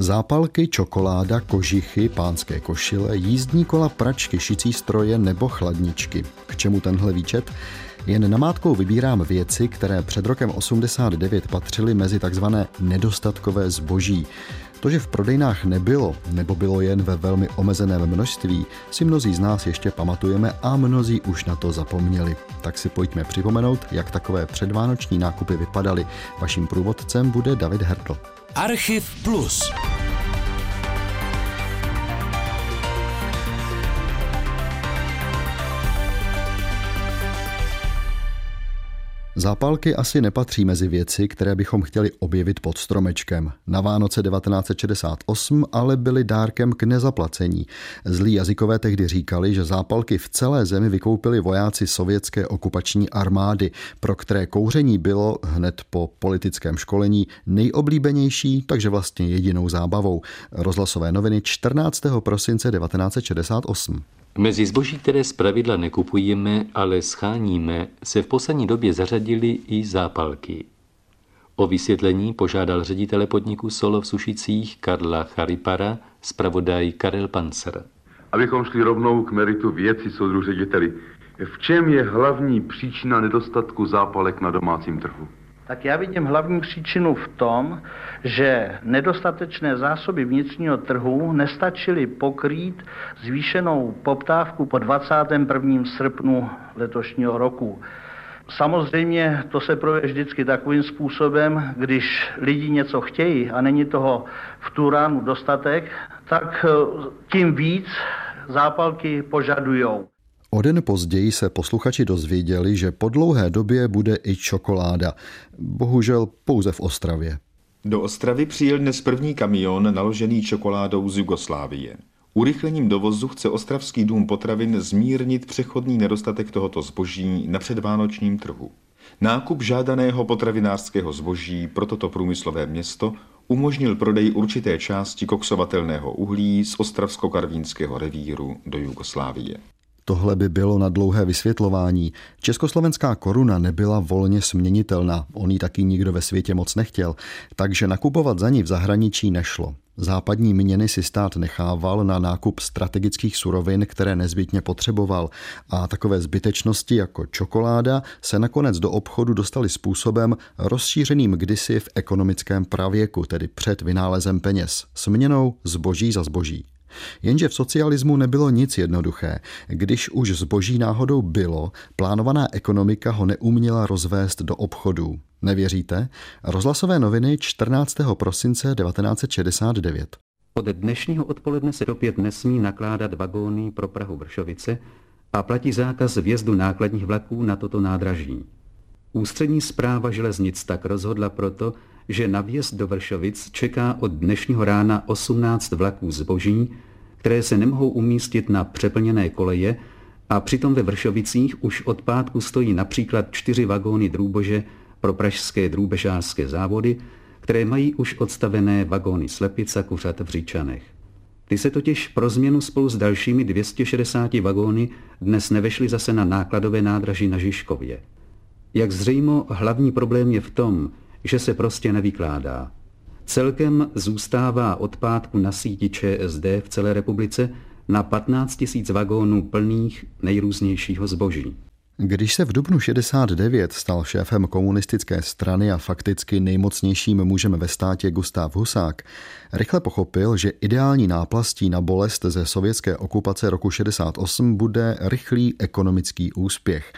Zápalky, čokoláda, kožichy, pánské košile, jízdní kola, pračky, šicí stroje nebo chladničky. K čemu tenhle výčet? Jen namátkou vybírám věci, které před rokem 89 patřily mezi takzvané nedostatkové zboží. To, že v prodejnách nebylo, nebo bylo jen ve velmi omezeném množství, si mnozí z nás ještě pamatujeme a mnozí už na to zapomněli. Tak si pojďme připomenout, jak takové předvánoční nákupy vypadaly. Vaším průvodcem bude David Herdl. Archiv Plus. Zápalky asi nepatří mezi věci, které bychom chtěli objevit pod stromečkem. Na Vánoce 1968 ale byly dárkem k nezaplacení. Zlí jazykové tehdy říkali, že zápalky v celé zemi vykoupili vojáci sovětské okupační armády, pro které kouření bylo hned po politickém školení nejoblíbenější, takže vlastně jedinou zábavou. Rozhlasové noviny 14. prosince 1968. Mezi zboží, které zpravidla nekupujeme, ale scháníme, se v poslední době zařadily i zápalky. O vysvětlení požádal ředitele podniku Solo v Sušicích Karla Charipara, zpravodaj Karel Pancer. Abychom šli rovnou k meritu věci, soudru řediteli. V čem je hlavní příčina nedostatku zápalek na domácím trhu? Tak já vidím hlavní příčinu v tom, že nedostatečné zásoby vnitřního trhu nestačily pokrýt zvýšenou poptávku po 21. srpnu letošního roku. Samozřejmě to se proje vždycky takovým způsobem, když lidi něco chtějí a není toho v tu ránu dostatek, tak tím víc zápalky požadujou. O den později se posluchači dozvěděli, že po dlouhé době bude i čokoláda. Bohužel pouze v Ostravě. Do Ostravy přijel dnes první kamion naložený čokoládou z Jugoslávie. Urychlením dovozu chce Ostravský dům potravin zmírnit přechodný nedostatek tohoto zboží na předvánočním trhu. Nákup žádaného potravinářského zboží pro toto průmyslové město umožnil prodej určité části koksovatelného uhlí z ostravsko-karvínského revíru do Jugoslávie. Tohle by bylo na dlouhé vysvětlování. Československá koruna nebyla volně směnitelná, on ji taky nikdo ve světě moc nechtěl, takže nakupovat za ní v zahraničí nešlo. Západní měny si stát nechával na nákup strategických surovin, které nezbytně potřeboval a takové zbytečnosti jako čokoláda se nakonec do obchodu dostali způsobem rozšířeným kdysi v ekonomickém pravěku, tedy před vynálezem peněz, směnou zboží za zboží. Jenže v socialismu nebylo nic jednoduché. Když už zboží náhodou bylo, plánovaná ekonomika ho neuměla rozvést do obchodů. Nevěříte? Rozhlasové noviny 14. prosince 1969. Od dnešního odpoledne se opět nesmí nakládat vagóny pro Prahu Vršovice a platí zákaz vjezdu nákladních vlaků na toto nádraží. Ústřední zpráva železnic tak rozhodla proto, že na vjezd do Vršovic čeká od dnešního rána 18 vlaků zboží, které se nemohou umístit na přeplněné koleje a přitom ve Vršovicích už od pátku stojí například čtyři vagóny drůbože pro pražské drůbežářské závody, které mají už odstavené vagóny slepic a kuřat v Říčanech. Ty se totiž pro změnu spolu s dalšími 260 vagóny dnes nevešly zase na nákladové nádraží na Žižkově. Jak zřejmo, hlavní problém je v tom, že se prostě nevykládá. Celkem zůstává od pátku na síti ČSD v celé republice na 15 000 vagónů plných nejrůznějšího zboží. Když se v dubnu 69 stal šéfem komunistické strany a fakticky nejmocnějším mužem ve státě Gustav Husák, rychle pochopil, že ideální náplastí na bolest ze sovětské okupace roku 68 bude rychlý ekonomický úspěch.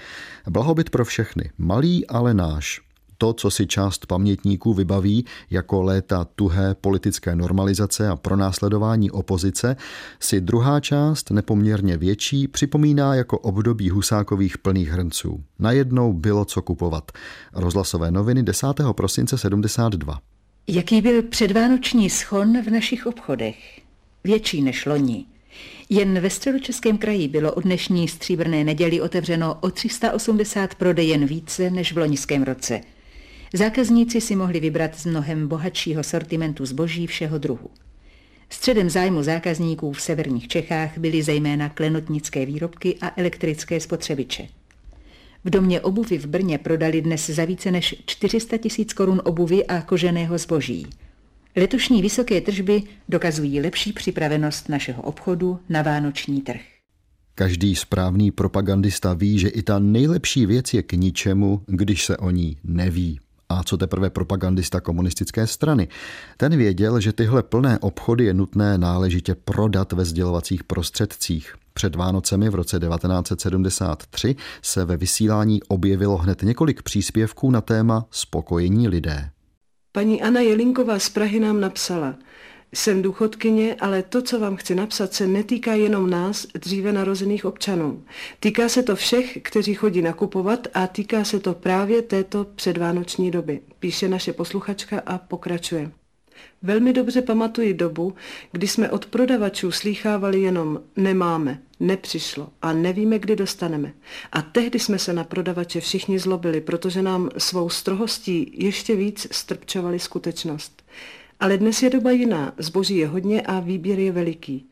Blahobyt pro všechny, malý, ale náš to, co si část pamětníků vybaví jako léta tuhé politické normalizace a pronásledování opozice, si druhá část, nepoměrně větší, připomíná jako období husákových plných hrnců. Najednou bylo co kupovat. Rozhlasové noviny 10. prosince 72. Jaký byl předvánoční schon v našich obchodech? Větší než loni. Jen ve středočeském kraji bylo od dnešní stříbrné neděli otevřeno o 380 prodejen více než v loňském roce – Zákazníci si mohli vybrat z mnohem bohatšího sortimentu zboží všeho druhu. Středem zájmu zákazníků v severních Čechách byly zejména klenotnické výrobky a elektrické spotřebiče. V domě obuvy v Brně prodali dnes za více než 400 tisíc korun obuvy a koženého zboží. Letošní vysoké tržby dokazují lepší připravenost našeho obchodu na vánoční trh. Každý správný propagandista ví, že i ta nejlepší věc je k ničemu, když se o ní neví. A co teprve propagandista komunistické strany? Ten věděl, že tyhle plné obchody je nutné náležitě prodat ve sdělovacích prostředcích. Před Vánocemi v roce 1973 se ve vysílání objevilo hned několik příspěvků na téma spokojení lidé. Paní Anna Jelinková z Prahy nám napsala – jsem důchodkyně, ale to, co vám chci napsat, se netýká jenom nás, dříve narozených občanů. Týká se to všech, kteří chodí nakupovat a týká se to právě této předvánoční doby, píše naše posluchačka a pokračuje. Velmi dobře pamatuji dobu, kdy jsme od prodavačů slýchávali jenom nemáme, nepřišlo a nevíme, kdy dostaneme. A tehdy jsme se na prodavače všichni zlobili, protože nám svou strohostí ještě víc strpčovali skutečnost. Ale dnes je doba jiná, zboží je hodně a výběr je veliký.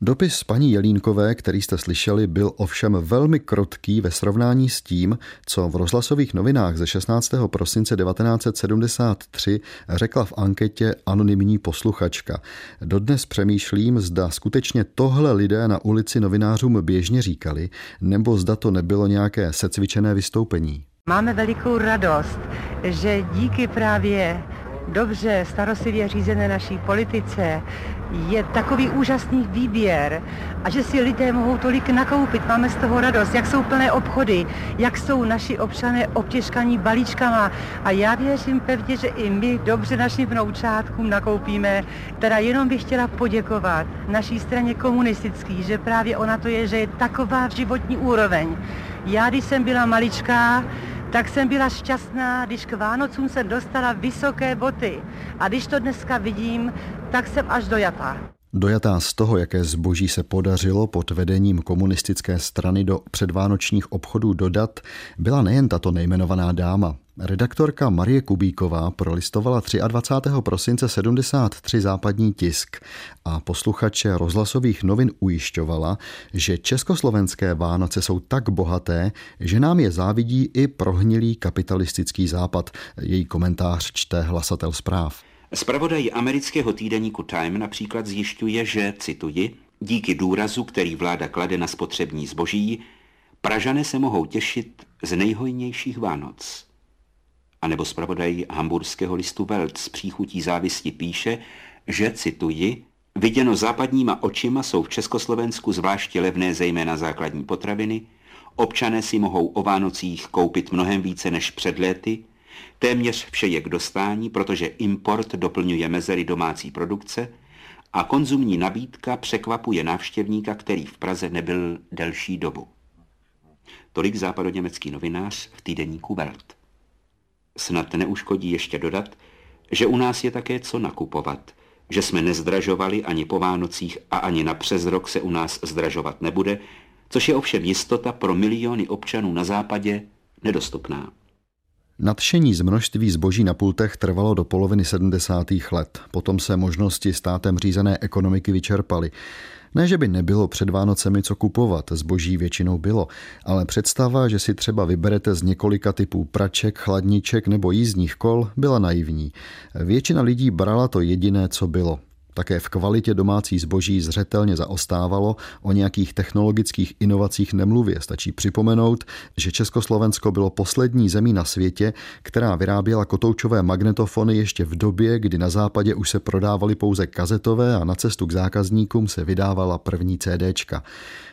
Dopis paní Jelínkové, který jste slyšeli, byl ovšem velmi krotký ve srovnání s tím, co v rozhlasových novinách ze 16. prosince 1973 řekla v anketě anonymní posluchačka. Dodnes přemýšlím, zda skutečně tohle lidé na ulici novinářům běžně říkali, nebo zda to nebylo nějaké secvičené vystoupení. Máme velikou radost, že díky právě dobře starostlivě řízené naší politice je takový úžasný výběr a že si lidé mohou tolik nakoupit. Máme z toho radost, jak jsou plné obchody, jak jsou naši občané obtěžkaní balíčkama a já věřím pevně, že i my dobře našim vnoučátkům nakoupíme. Teda jenom bych chtěla poděkovat naší straně komunistický, že právě ona to je, že je taková životní úroveň. Já, když jsem byla maličká, tak jsem byla šťastná, když k Vánocům jsem dostala vysoké boty. A když to dneska vidím, tak jsem až dojatá. Dojatá z toho, jaké zboží se podařilo pod vedením komunistické strany do předvánočních obchodů dodat, byla nejen tato nejmenovaná dáma. Redaktorka Marie Kubíková prolistovala 23. prosince 73 západní tisk a posluchače rozhlasových novin ujišťovala, že československé Vánoce jsou tak bohaté, že nám je závidí i prohnilý kapitalistický západ. Její komentář čte hlasatel zpráv. Spravodaj amerického týdeníku Time například zjišťuje, že, cituji, díky důrazu, který vláda klade na spotřební zboží, Pražané se mohou těšit z nejhojnějších Vánoc. A nebo spravodaj hamburského listu Welt z příchutí závisti píše, že, cituji, viděno západníma očima jsou v Československu zvláště levné zejména základní potraviny, občané si mohou o Vánocích koupit mnohem více než před léty, Téměř vše je k dostání, protože import doplňuje mezery domácí produkce a konzumní nabídka překvapuje návštěvníka, který v Praze nebyl delší dobu. Tolik západoněmecký novinář v týdeníku Welt. Snad neuškodí ještě dodat, že u nás je také co nakupovat, že jsme nezdražovali ani po Vánocích a ani na přes rok se u nás zdražovat nebude, což je ovšem jistota pro miliony občanů na západě nedostupná. Nadšení z množství zboží na pultech trvalo do poloviny 70. let. Potom se možnosti státem řízené ekonomiky vyčerpaly. Ne, že by nebylo před Vánocemi co kupovat, zboží většinou bylo, ale představa, že si třeba vyberete z několika typů praček, chladniček nebo jízdních kol, byla naivní. Většina lidí brala to jediné, co bylo. Také v kvalitě domácí zboží zřetelně zaostávalo, o nějakých technologických inovacích nemluvě. Stačí připomenout, že Československo bylo poslední zemí na světě, která vyráběla kotoučové magnetofony ještě v době, kdy na západě už se prodávaly pouze kazetové a na cestu k zákazníkům se vydávala první CDčka.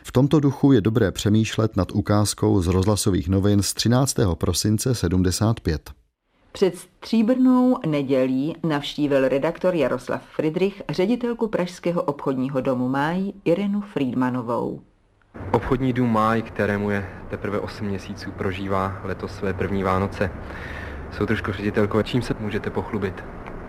V tomto duchu je dobré přemýšlet nad ukázkou z rozhlasových novin z 13. prosince 75. Před stříbrnou nedělí navštívil redaktor Jaroslav Friedrich ředitelku Pražského obchodního domu Máj Irenu Friedmanovou. Obchodní dům Máj, kterému je teprve 8 měsíců, prožívá letos své první Vánoce. Jsou trošku ředitelko, čím se můžete pochlubit?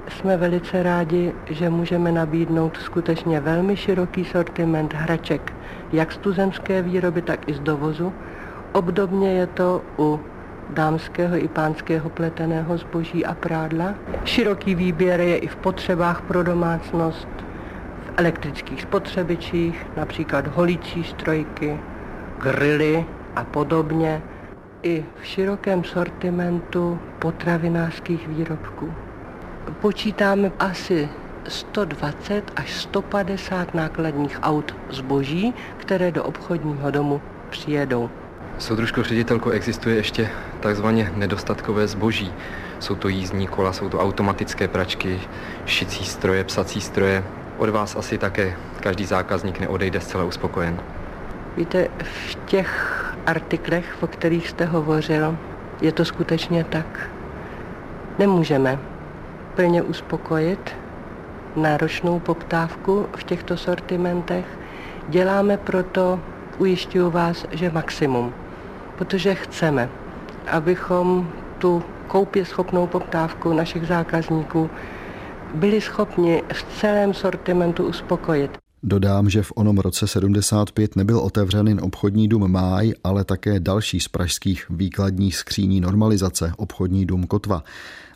Jsme velice rádi, že můžeme nabídnout skutečně velmi široký sortiment hraček, jak z tuzemské výroby, tak i z dovozu. Obdobně je to u dámského i pánského pleteného zboží a prádla. Široký výběr je i v potřebách pro domácnost, v elektrických spotřebičích, například holící strojky, grily a podobně, i v širokém sortimentu potravinářských výrobků. počítáme asi 120 až 150 nákladních aut zboží, které do obchodního domu přijedou. Soudružko ředitelko, existuje ještě takzvaně nedostatkové zboží. Jsou to jízdní kola, jsou to automatické pračky, šicí stroje, psací stroje. Od vás asi také každý zákazník neodejde zcela uspokojen. Víte, v těch artiklech, o kterých jste hovořil, je to skutečně tak. Nemůžeme plně uspokojit náročnou poptávku v těchto sortimentech. Děláme proto, ujišťuju vás, že maximum, protože chceme, abychom tu koupě schopnou poptávku našich zákazníků byli schopni v celém sortimentu uspokojit. Dodám, že v onom roce 75 nebyl otevřen jen obchodní dům Máj, ale také další z pražských výkladních skříní normalizace, obchodní dům Kotva.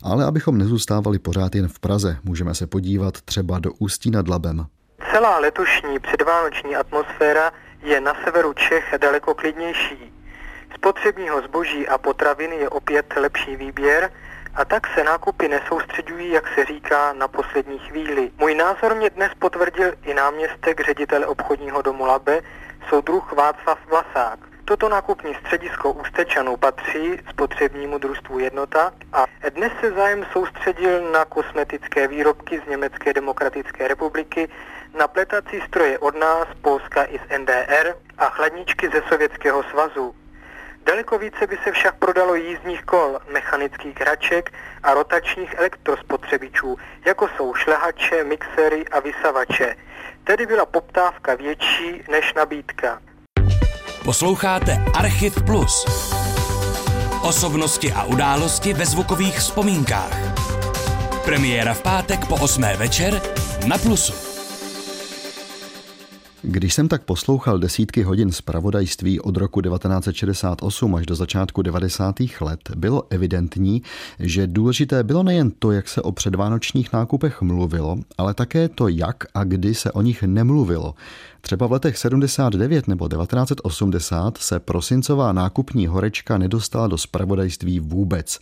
Ale abychom nezůstávali pořád jen v Praze, můžeme se podívat třeba do Ústí nad Labem. Celá letošní předvánoční atmosféra je na severu Čech daleko klidnější. Spotřebního zboží a potravin je opět lepší výběr, a tak se nákupy nesoustředují, jak se říká, na poslední chvíli. Můj názor mě dnes potvrdil i náměstek ředitele obchodního domu Labe, soudruh Václav Vlasák. Toto nákupní středisko Ústečanů patří spotřebnímu družstvu Jednota a dnes se zájem soustředil na kosmetické výrobky z Německé demokratické republiky, na pletací stroje od nás, Polska i z NDR a chladničky ze Sovětského svazu. Daleko více by se však prodalo jízdních kol, mechanických hraček a rotačních elektrospotřebičů, jako jsou šlehače, mixery a vysavače. Tedy byla poptávka větší než nabídka. Posloucháte Archiv Plus. Osobnosti a události ve zvukových vzpomínkách. Premiéra v pátek po 8. večer na Plusu. Když jsem tak poslouchal desítky hodin zpravodajství od roku 1968 až do začátku 90. let, bylo evidentní, že důležité bylo nejen to, jak se o předvánočních nákupech mluvilo, ale také to, jak a kdy se o nich nemluvilo. Třeba v letech 79 nebo 1980 se prosincová nákupní horečka nedostala do zpravodajství vůbec.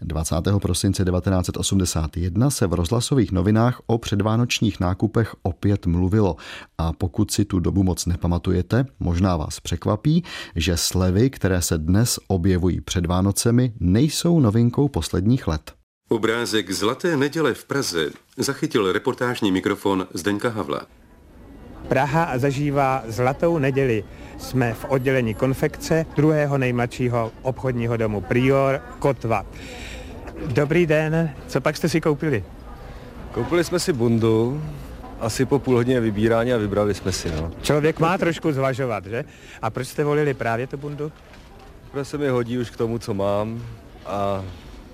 20. prosince 1981 se v rozhlasových novinách o předvánočních nákupech opět mluvilo a pokud si tu dobu moc nepamatujete, možná vás překvapí, že slevy, které se dnes objevují před Vánocemi, nejsou novinkou posledních let. Obrázek Zlaté neděle v Praze zachytil reportážní mikrofon Zdeňka Havla. Praha zažívá zlatou neděli. Jsme v oddělení konfekce druhého nejmladšího obchodního domu Prior Kotva. Dobrý den, co pak jste si koupili? Koupili jsme si bundu, asi po půl hodině vybírání a vybrali jsme si. No. Člověk má trošku zvažovat, že? A proč jste volili právě tu bundu? Protože se mi hodí už k tomu, co mám a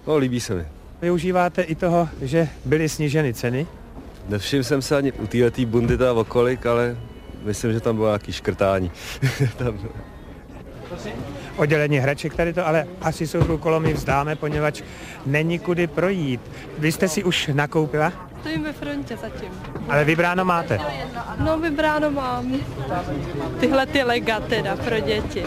no, líbí se mi. Využíváte i toho, že byly sníženy ceny? Nevšiml jsem se ani u této bundy teda okolik, ale myslím, že tam bylo nějaký škrtání. tam oddělení hraček tady to, ale asi jsou kolo my vzdáme, poněvadž není kudy projít. Vy jste si už nakoupila? Stojím ve frontě zatím. Ale vybráno máte? No vybráno mám. Tyhle ty lega teda pro děti.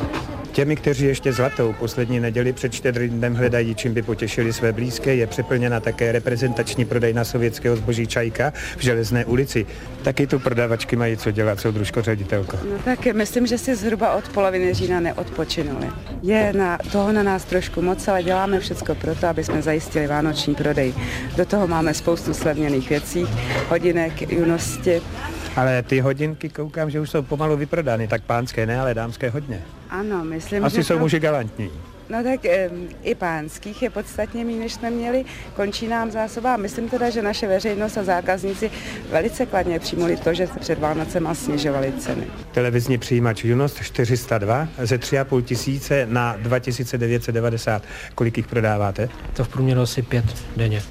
Těmi, kteří ještě zlatou poslední neděli před štědrým dnem hledají, čím by potěšili své blízké, je přeplněna také reprezentační prodejna sovětského zboží Čajka v Železné ulici. Taky tu prodavačky mají co dělat, jsou družko ředitelko. No tak myslím, že si zhruba od poloviny října neodpočinuli. Je na, toho na nás trošku moc, ale děláme všechno pro to, aby jsme zajistili vánoční prodej. Do toho máme spoustu slevněných věcí, hodinek, junosti. Ale ty hodinky koukám, že už jsou pomalu vyprodány, tak pánské ne, ale dámské hodně. Ano, myslím, Asi že jsou to... muži galantní. No tak e, i pánských je podstatně méně, než jsme měli. Končí nám zásoba a myslím teda, že naše veřejnost a zákazníci velice kladně přijmuli to, že se před Vánocem a snižovaly ceny. Televizní přijímač Junost 402 ze 3,5 tisíce na 2990. Kolik jich prodáváte? To v průměru asi pět denně.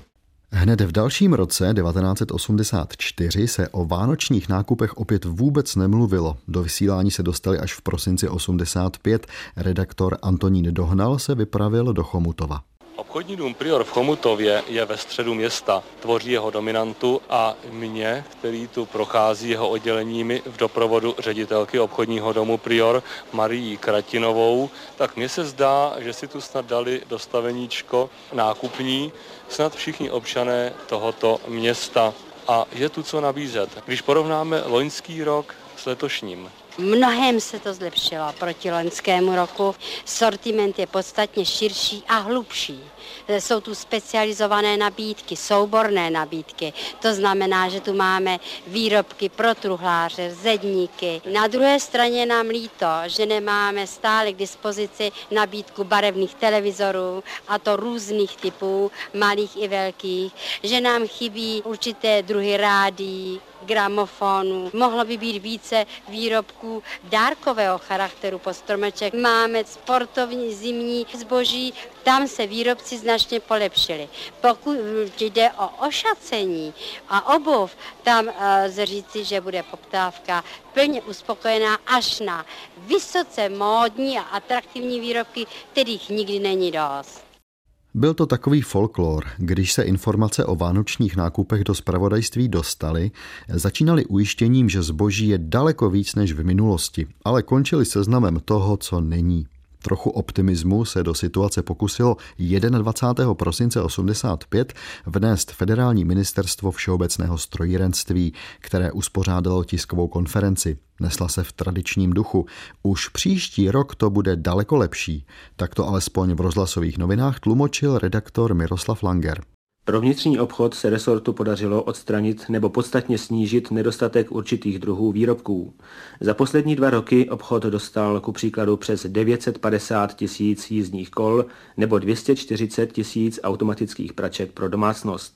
Hned v dalším roce 1984 se o vánočních nákupech opět vůbec nemluvilo. Do vysílání se dostali až v prosinci 85. Redaktor Antonín Dohnal se vypravil do Chomutova. Obchodní dům Prior v Chomutově je ve středu města, tvoří jeho dominantu a mě, který tu prochází jeho odděleními v doprovodu ředitelky obchodního domu Prior Marii Kratinovou, tak mně se zdá, že si tu snad dali dostaveníčko nákupní, snad všichni občané tohoto města a je tu co nabízet. Když porovnáme loňský rok s letošním, Mnohem se to zlepšilo proti loňskému roku. Sortiment je podstatně širší a hlubší. Jsou tu specializované nabídky, souborné nabídky. To znamená, že tu máme výrobky pro truhláře, zedníky. Na druhé straně nám líto, že nemáme stále k dispozici nabídku barevných televizorů, a to různých typů, malých i velkých, že nám chybí určité druhy rádí, gramofonů. Mohlo by být více výrobků dárkového charakteru po stromeček. Máme sportovní zimní zboží, tam se výrobci značně polepšili. Pokud jde o ošacení a obov, tam eh, lze říci, že bude poptávka plně uspokojená až na vysoce módní a atraktivní výrobky, kterých nikdy není dost. Byl to takový folklor, když se informace o vánočních nákupech do spravodajství dostaly, začínali ujištěním, že zboží je daleko víc než v minulosti, ale končili seznamem toho, co není. Trochu optimismu se do situace pokusilo 21. prosince 85 vnést Federální ministerstvo všeobecného strojírenství, které uspořádalo tiskovou konferenci. Nesla se v tradičním duchu. Už příští rok to bude daleko lepší. Tak to alespoň v rozhlasových novinách tlumočil redaktor Miroslav Langer. Pro vnitřní obchod se resortu podařilo odstranit nebo podstatně snížit nedostatek určitých druhů výrobků. Za poslední dva roky obchod dostal ku příkladu přes 950 tisíc jízdních kol nebo 240 tisíc automatických praček pro domácnost.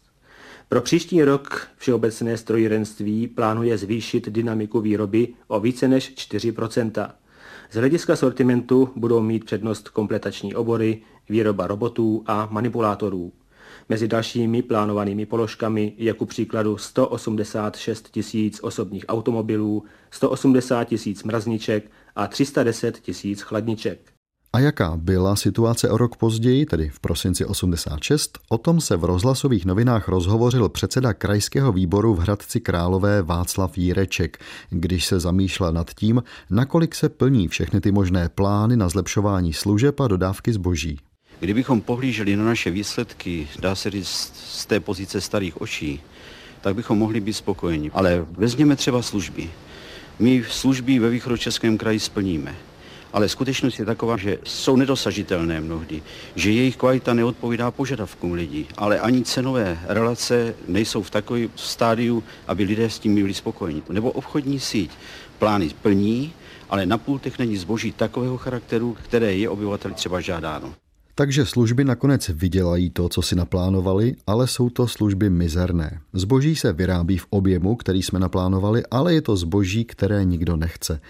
Pro příští rok Všeobecné strojírenství plánuje zvýšit dynamiku výroby o více než 4% Z hlediska sortimentu budou mít přednost kompletační obory, výroba robotů a manipulátorů. Mezi dalšími plánovanými položkami je ku příkladu 186 tisíc osobních automobilů, 180 tisíc mrazniček a 310 tisíc chladniček. A jaká byla situace o rok později, tedy v prosinci 86, o tom se v rozhlasových novinách rozhovořil předseda krajského výboru v Hradci Králové Václav Jíreček, když se zamýšlel nad tím, nakolik se plní všechny ty možné plány na zlepšování služeb a dodávky zboží. Kdybychom pohlíželi na naše výsledky, dá se říct z té pozice starých očí, tak bychom mohli být spokojeni. Ale vezměme třeba služby. My služby ve východočeském kraji splníme. Ale skutečnost je taková, že jsou nedosažitelné mnohdy, že jejich kvalita neodpovídá požadavkům lidí, ale ani cenové relace nejsou v takovém stádiu, aby lidé s tím byli spokojeni. Nebo obchodní síť plány plní, ale na pultech není zboží takového charakteru, které je obyvateli třeba žádáno. Takže služby nakonec vydělají to, co si naplánovali, ale jsou to služby mizerné. Zboží se vyrábí v objemu, který jsme naplánovali, ale je to zboží, které nikdo nechce.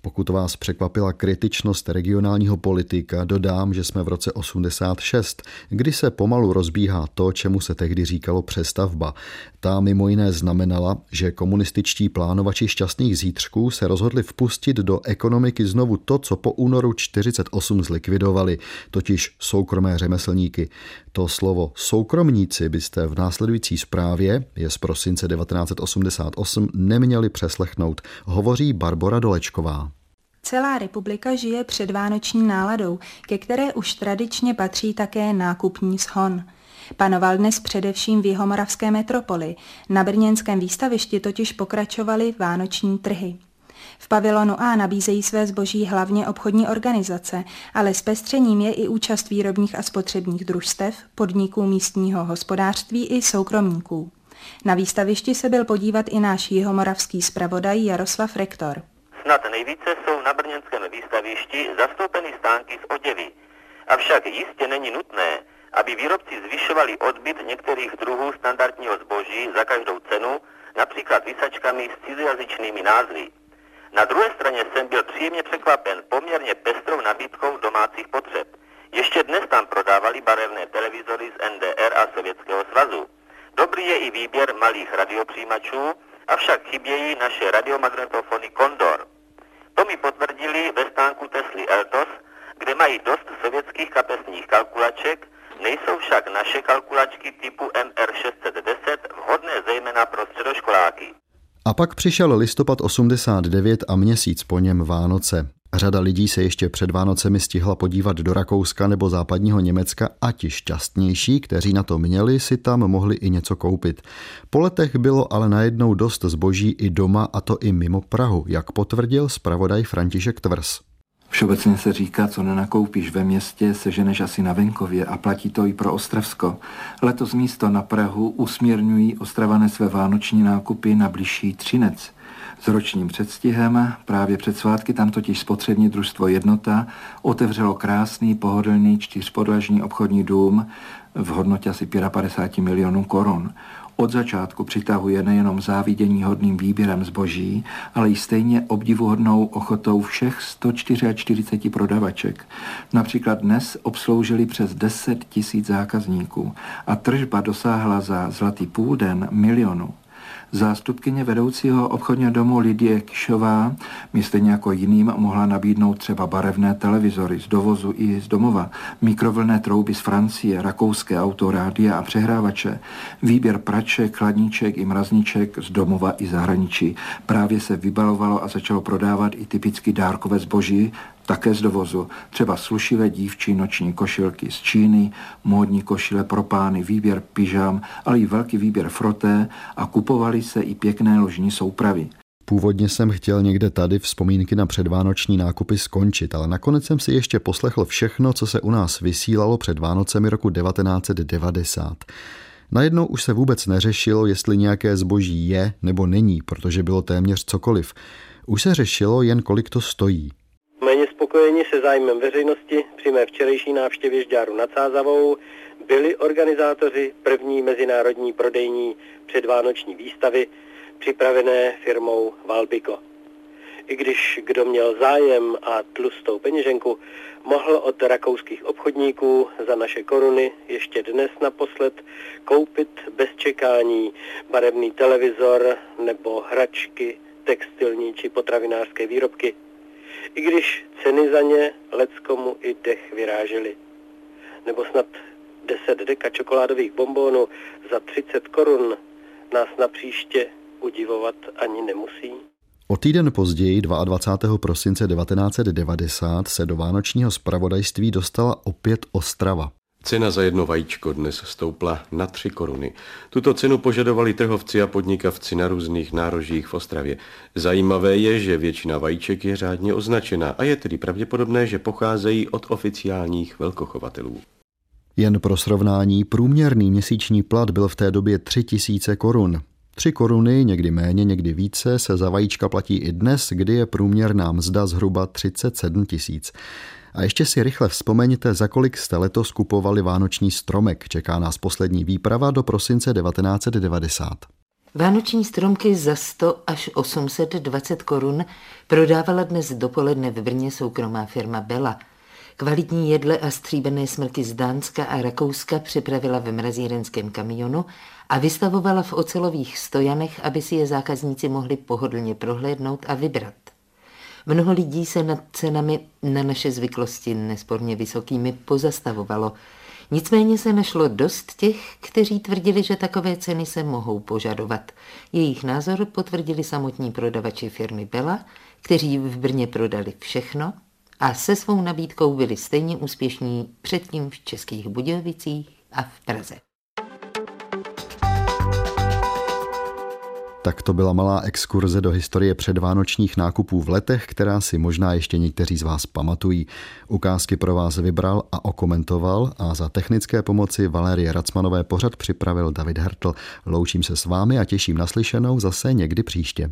Pokud vás překvapila kritičnost regionálního politika, dodám, že jsme v roce 86, kdy se pomalu rozbíhá to, čemu se tehdy říkalo přestavba. Ta mimo jiné znamenala, že komunističtí plánovači šťastných zítřků se rozhodli vpustit do ekonomiky znovu to, co po únoru 48 zlikvidovali, totiž soukromé řemeslníky. To slovo soukromníci byste v následující zprávě, je z prosince 1988, neměli přeslechnout, hovoří Barbara Dolečková. Celá republika žije před vánoční náladou, ke které už tradičně patří také nákupní shon. Panoval dnes především v jihomoravské metropoli. Na brněnském výstavišti totiž pokračovaly vánoční trhy. V pavilonu A nabízejí své zboží hlavně obchodní organizace, ale s pestřením je i účast výrobních a spotřebních družstev, podniků místního hospodářství i soukromníků. Na výstavišti se byl podívat i náš jihomoravský zpravodaj Jaroslav Rektor. Snad nejvíce jsou na brněnském výstavišti zastoupeny stánky z oděvy. Avšak jistě není nutné, aby výrobci zvyšovali odbyt některých druhů standardního zboží za každou cenu, například vysačkami s cizojazyčnými názvy. Na druhé straně jsem byl příjemně překvapen poměrně pestrou nabídkou domácích potřeb. Ještě dnes tam prodávali barevné televizory z NDR a Sovětského svazu. Dobrý je i výběr malých radiopřijímačů, avšak chybějí naše radiomagnetofony Kondor. To mi potvrdili ve stánku Tesly Eltos, kde mají dost sovětských kapesních kalkulaček, Nejsou však naše kalkulačky typu MR610 vhodné zejména pro středoškoláky. A pak přišel listopad 89 a měsíc po něm Vánoce. Řada lidí se ještě před Vánocemi stihla podívat do Rakouska nebo západního Německa a ti šťastnější, kteří na to měli, si tam mohli i něco koupit. Po letech bylo ale najednou dost zboží i doma a to i mimo Prahu, jak potvrdil zpravodaj František Tvrs. Všeobecně se říká, co nenakoupíš ve městě, seženeš asi na venkově a platí to i pro Ostravsko. Letos místo na Prahu usměrňují Ostravané své vánoční nákupy na bližší Třinec. S ročním předstihem právě před svátky tam totiž spotřební družstvo Jednota otevřelo krásný, pohodlný čtyřpodlažní obchodní dům v hodnotě asi 55 milionů korun. Od začátku přitahuje nejenom závidění hodným výběrem zboží, ale i stejně obdivuhodnou ochotou všech 144 prodavaček. Například dnes obsloužili přes 10 tisíc zákazníků a tržba dosáhla za zlatý půl den milionu. Zástupkyně vedoucího obchodního domu Lidie Kišová mi stejně jako jiným mohla nabídnout třeba barevné televizory z dovozu i z domova, mikrovlné trouby z Francie, rakouské autorádia a přehrávače, výběr praček, chladníček i mrazníček z domova i zahraničí. Právě se vybalovalo a začalo prodávat i typicky dárkové zboží, také z dovozu, třeba slušivé dívčí noční košilky z Číny, módní košile pro pány, výběr pyžam, ale i velký výběr froté a kupovali se i pěkné ložní soupravy. Původně jsem chtěl někde tady vzpomínky na předvánoční nákupy skončit, ale nakonec jsem si ještě poslechl všechno, co se u nás vysílalo před Vánocemi roku 1990. Najednou už se vůbec neřešilo, jestli nějaké zboží je nebo není, protože bylo téměř cokoliv. Už se řešilo jen kolik to stojí. Méně spokojeni se zájmem veřejnosti při mé včerejší návštěvě Žďáru nad Sázavou byli organizátoři první mezinárodní prodejní předvánoční výstavy připravené firmou Valbico. I když kdo měl zájem a tlustou peněženku, mohl od rakouských obchodníků za naše koruny ještě dnes naposled koupit bez čekání barevný televizor nebo hračky, textilní či potravinářské výrobky i když ceny za ně leckomu i dech vyrážely. Nebo snad 10 deka čokoládových bombónů za 30 korun nás na příště udivovat ani nemusí. O týden později, 22. prosince 1990, se do vánočního spravodajství dostala opět Ostrava. Cena za jedno vajíčko dnes stoupla na 3 koruny. Tuto cenu požadovali trhovci a podnikavci na různých nárožích v Ostravě. Zajímavé je, že většina vajíček je řádně označena a je tedy pravděpodobné, že pocházejí od oficiálních velkochovatelů. Jen pro srovnání, průměrný měsíční plat byl v té době 3000 korun. 3 koruny, někdy méně, někdy více, se za vajíčka platí i dnes, kdy je průměrná mzda zhruba 37 tisíc. A ještě si rychle vzpomeňte, za kolik jste letos kupovali vánoční stromek. Čeká nás poslední výprava do prosince 1990. Vánoční stromky za 100 až 820 korun prodávala dnes dopoledne v Brně soukromá firma Bela. Kvalitní jedle a stříbené smrky z Dánska a Rakouska připravila ve mrazírenském kamionu a vystavovala v ocelových stojanech, aby si je zákazníci mohli pohodlně prohlédnout a vybrat. Mnoho lidí se nad cenami na naše zvyklosti nesporně vysokými pozastavovalo. Nicméně se našlo dost těch, kteří tvrdili, že takové ceny se mohou požadovat. Jejich názor potvrdili samotní prodavači firmy Bela, kteří v Brně prodali všechno a se svou nabídkou byli stejně úspěšní předtím v Českých Budějovicích a v Praze. Tak to byla malá exkurze do historie předvánočních nákupů v letech, která si možná ještě někteří z vás pamatují. Ukázky pro vás vybral a okomentoval a za technické pomoci Valérie Racmanové pořad připravil David Hertl. Loučím se s vámi a těším naslyšenou zase někdy příště.